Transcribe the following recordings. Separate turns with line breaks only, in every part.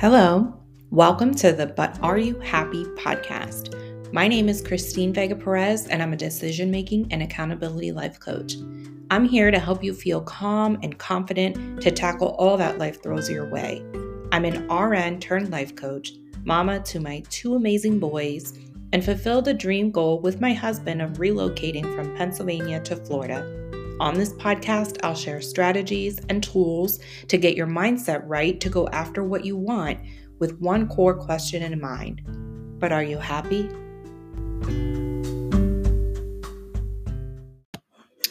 Hello, welcome to the But Are You Happy podcast. My name is Christine Vega Perez, and I'm a decision making and accountability life coach. I'm here to help you feel calm and confident to tackle all that life throws your way. I'm an RN turned life coach, mama to my two amazing boys, and fulfilled a dream goal with my husband of relocating from Pennsylvania to Florida. On this podcast, I'll share strategies and tools to get your mindset right to go after what you want with one core question in mind. But are you happy?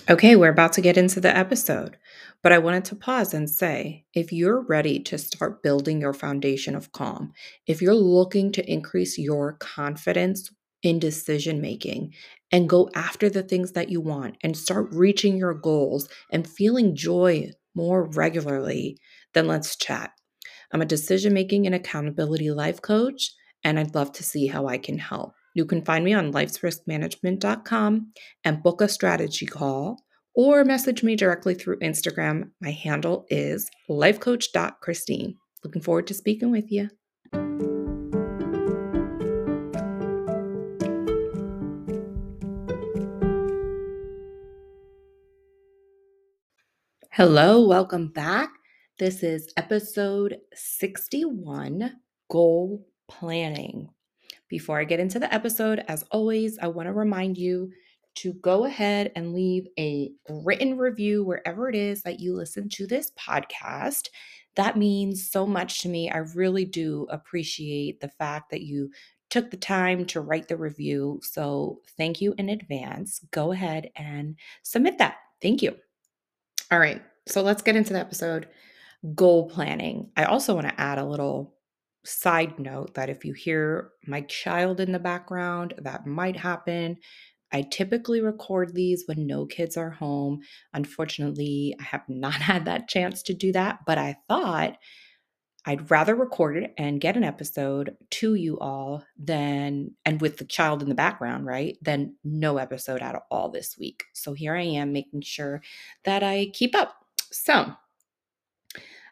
Okay, we're about to get into the episode, but I wanted to pause and say if you're ready to start building your foundation of calm, if you're looking to increase your confidence in decision making and go after the things that you want and start reaching your goals and feeling joy more regularly, then let's chat. I'm a decision making and accountability life coach, and I'd love to see how I can help. You can find me on lifesriskmanagement.com and book a strategy call or message me directly through Instagram. My handle is lifecoach.christine. Looking forward to speaking with you. Hello, welcome back. This is episode 61 Goal Planning. Before I get into the episode, as always, I want to remind you to go ahead and leave a written review wherever it is that you listen to this podcast. That means so much to me. I really do appreciate the fact that you took the time to write the review. So, thank you in advance. Go ahead and submit that. Thank you. All right, so let's get into the episode. Goal planning. I also want to add a little side note that if you hear my child in the background, that might happen. I typically record these when no kids are home. Unfortunately, I have not had that chance to do that, but I thought I'd rather record it and get an episode to you all than, and with the child in the background, right? Than no episode at all this week. So here I am making sure that I keep up. So,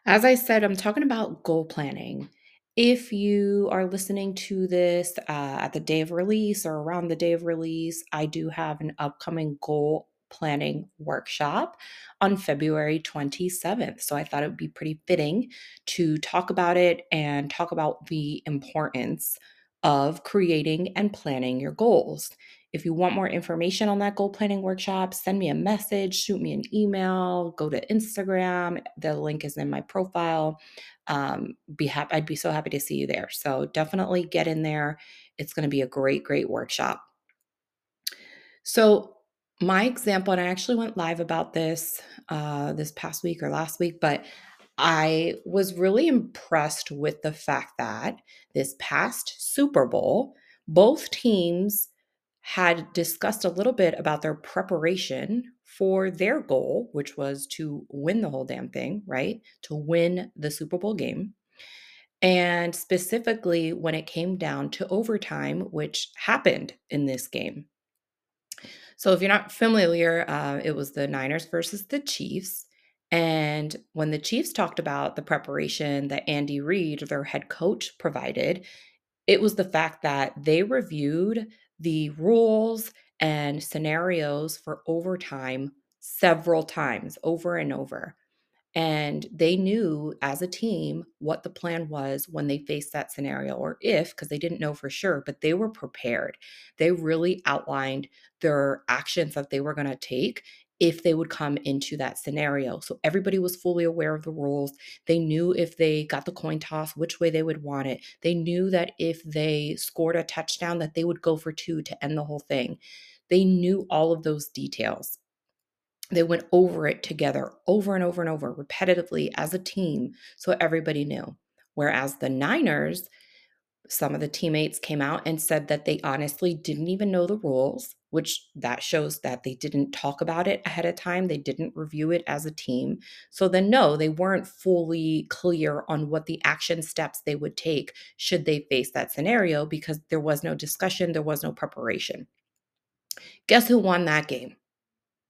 as I said, I'm talking about goal planning. If you are listening to this uh, at the day of release or around the day of release, I do have an upcoming goal planning workshop on February 27th. So I thought it would be pretty fitting to talk about it and talk about the importance of creating and planning your goals. If you want more information on that goal planning workshop, send me a message, shoot me an email, go to Instagram. The link is in my profile. Um, be happy. I'd be so happy to see you there. So definitely get in there. It's going to be a great, great workshop. So my example, and I actually went live about this uh, this past week or last week, but I was really impressed with the fact that this past Super Bowl, both teams had discussed a little bit about their preparation for their goal, which was to win the whole damn thing, right? To win the Super Bowl game. And specifically when it came down to overtime, which happened in this game. So, if you're not familiar, uh, it was the Niners versus the Chiefs. And when the Chiefs talked about the preparation that Andy Reid, their head coach, provided, it was the fact that they reviewed the rules and scenarios for overtime several times over and over. And they knew as a team what the plan was when they faced that scenario, or if, because they didn't know for sure, but they were prepared. They really outlined their actions that they were going to take if they would come into that scenario. So everybody was fully aware of the rules. They knew if they got the coin toss, which way they would want it. They knew that if they scored a touchdown, that they would go for two to end the whole thing. They knew all of those details. They went over it together over and over and over repetitively as a team so everybody knew. Whereas the Niners, some of the teammates came out and said that they honestly didn't even know the rules, which that shows that they didn't talk about it ahead of time. They didn't review it as a team. So then, no, they weren't fully clear on what the action steps they would take should they face that scenario because there was no discussion, there was no preparation. Guess who won that game?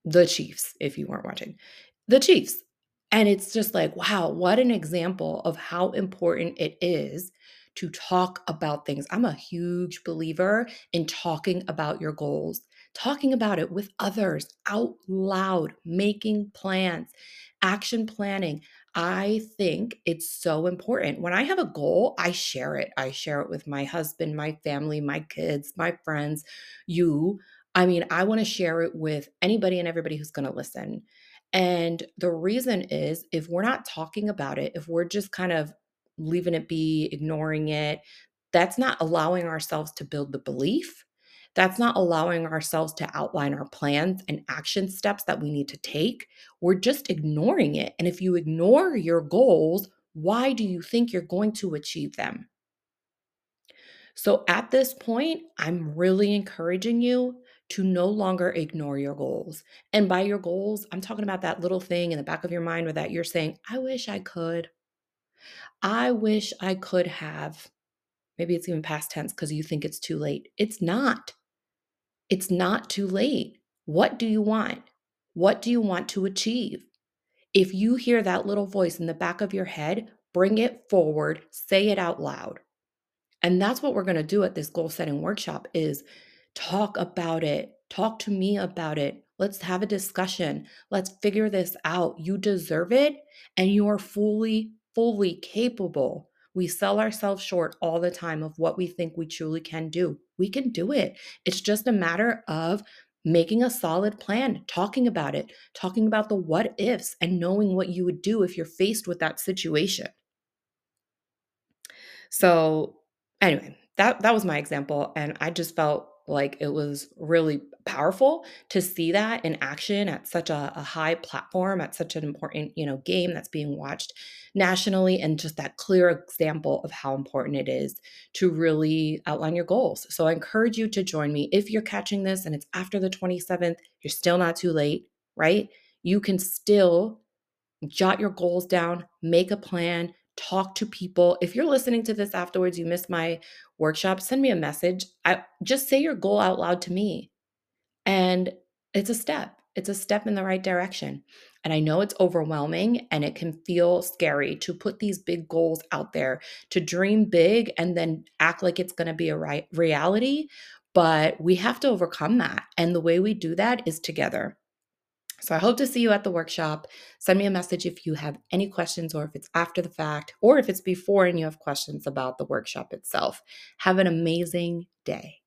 The Chiefs, if you weren't watching. The Chiefs. And it's just like, wow, what an example of how important it is to talk about things. I'm a huge believer in talking about your goals, talking about it with others out loud, making plans, action planning. I think it's so important. When I have a goal, I share it. I share it with my husband, my family, my kids, my friends, you. I mean, I want to share it with anybody and everybody who's going to listen. And the reason is if we're not talking about it, if we're just kind of leaving it be, ignoring it, that's not allowing ourselves to build the belief. That's not allowing ourselves to outline our plans and action steps that we need to take. We're just ignoring it. And if you ignore your goals, why do you think you're going to achieve them? So at this point, I'm really encouraging you to no longer ignore your goals. And by your goals, I'm talking about that little thing in the back of your mind where that you're saying, I wish I could. I wish I could have. Maybe it's even past tense because you think it's too late. It's not. It's not too late. What do you want? What do you want to achieve? If you hear that little voice in the back of your head, bring it forward, say it out loud. And that's what we're going to do at this goal setting workshop is talk about it. Talk to me about it. Let's have a discussion. Let's figure this out. You deserve it and you are fully fully capable. We sell ourselves short all the time of what we think we truly can do. We can do it. It's just a matter of making a solid plan, talking about it, talking about the what ifs, and knowing what you would do if you're faced with that situation. So, anyway, that that was my example and I just felt like it was really powerful to see that in action at such a, a, high platform at such an important you know game that's being watched nationally and just that clear example of how important it is to really outline your goals. So i encourage you to join me if you're catching this and it's after the 27th you're still not too late right? You can still jot your goals down make a plan talk to people. If you're listening to this afterwards, you missed my workshop, send me a message. I just say your goal out loud to me. And it's a step. It's a step in the right direction. And I know it's overwhelming and it can feel scary to put these big goals out there, to dream big and then act like it's going to be a right reality. But we have to overcome that. And the way we do that is together. So I hope to see you at the workshop. Send me a message if you have any questions or if it's after the fact or if it's before and you have questions about the workshop itself. Have an amazing day.